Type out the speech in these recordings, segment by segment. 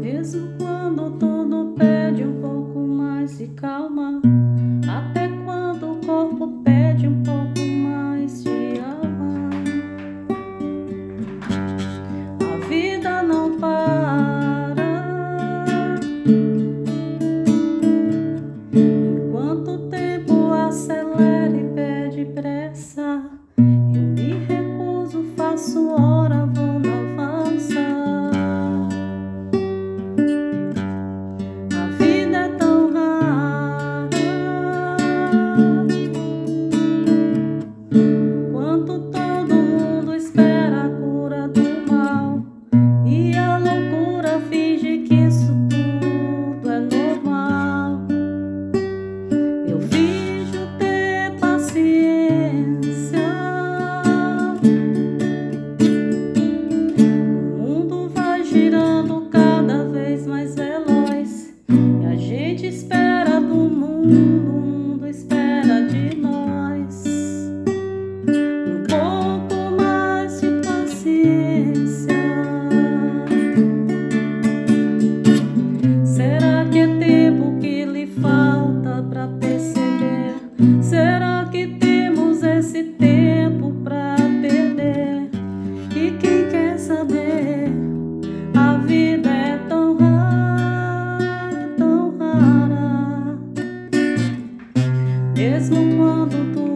Mesmo quando tudo pede um pouco mais de calma, girando cada vez mais veloz. E a gente espera do mundo, o mundo espera de nós. Um pouco mais de paciência. Será que é tempo que lhe falta pra perceber? Será Mesmo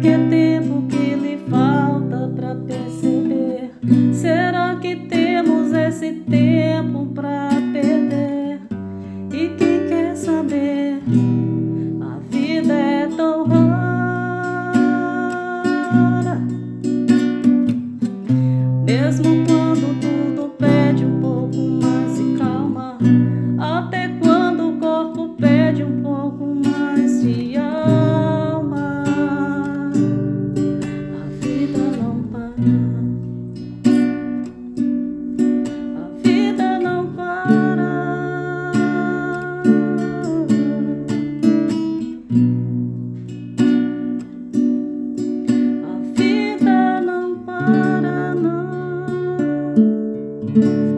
que é tempo que lhe falta pra perceber? Será que temos esse tempo pra perder? E quem quer saber? A vida é tão rara. Mesmo quando tudo pede um pouco mais de calma, até quando o corpo pede um pouco mais A vida não para, não.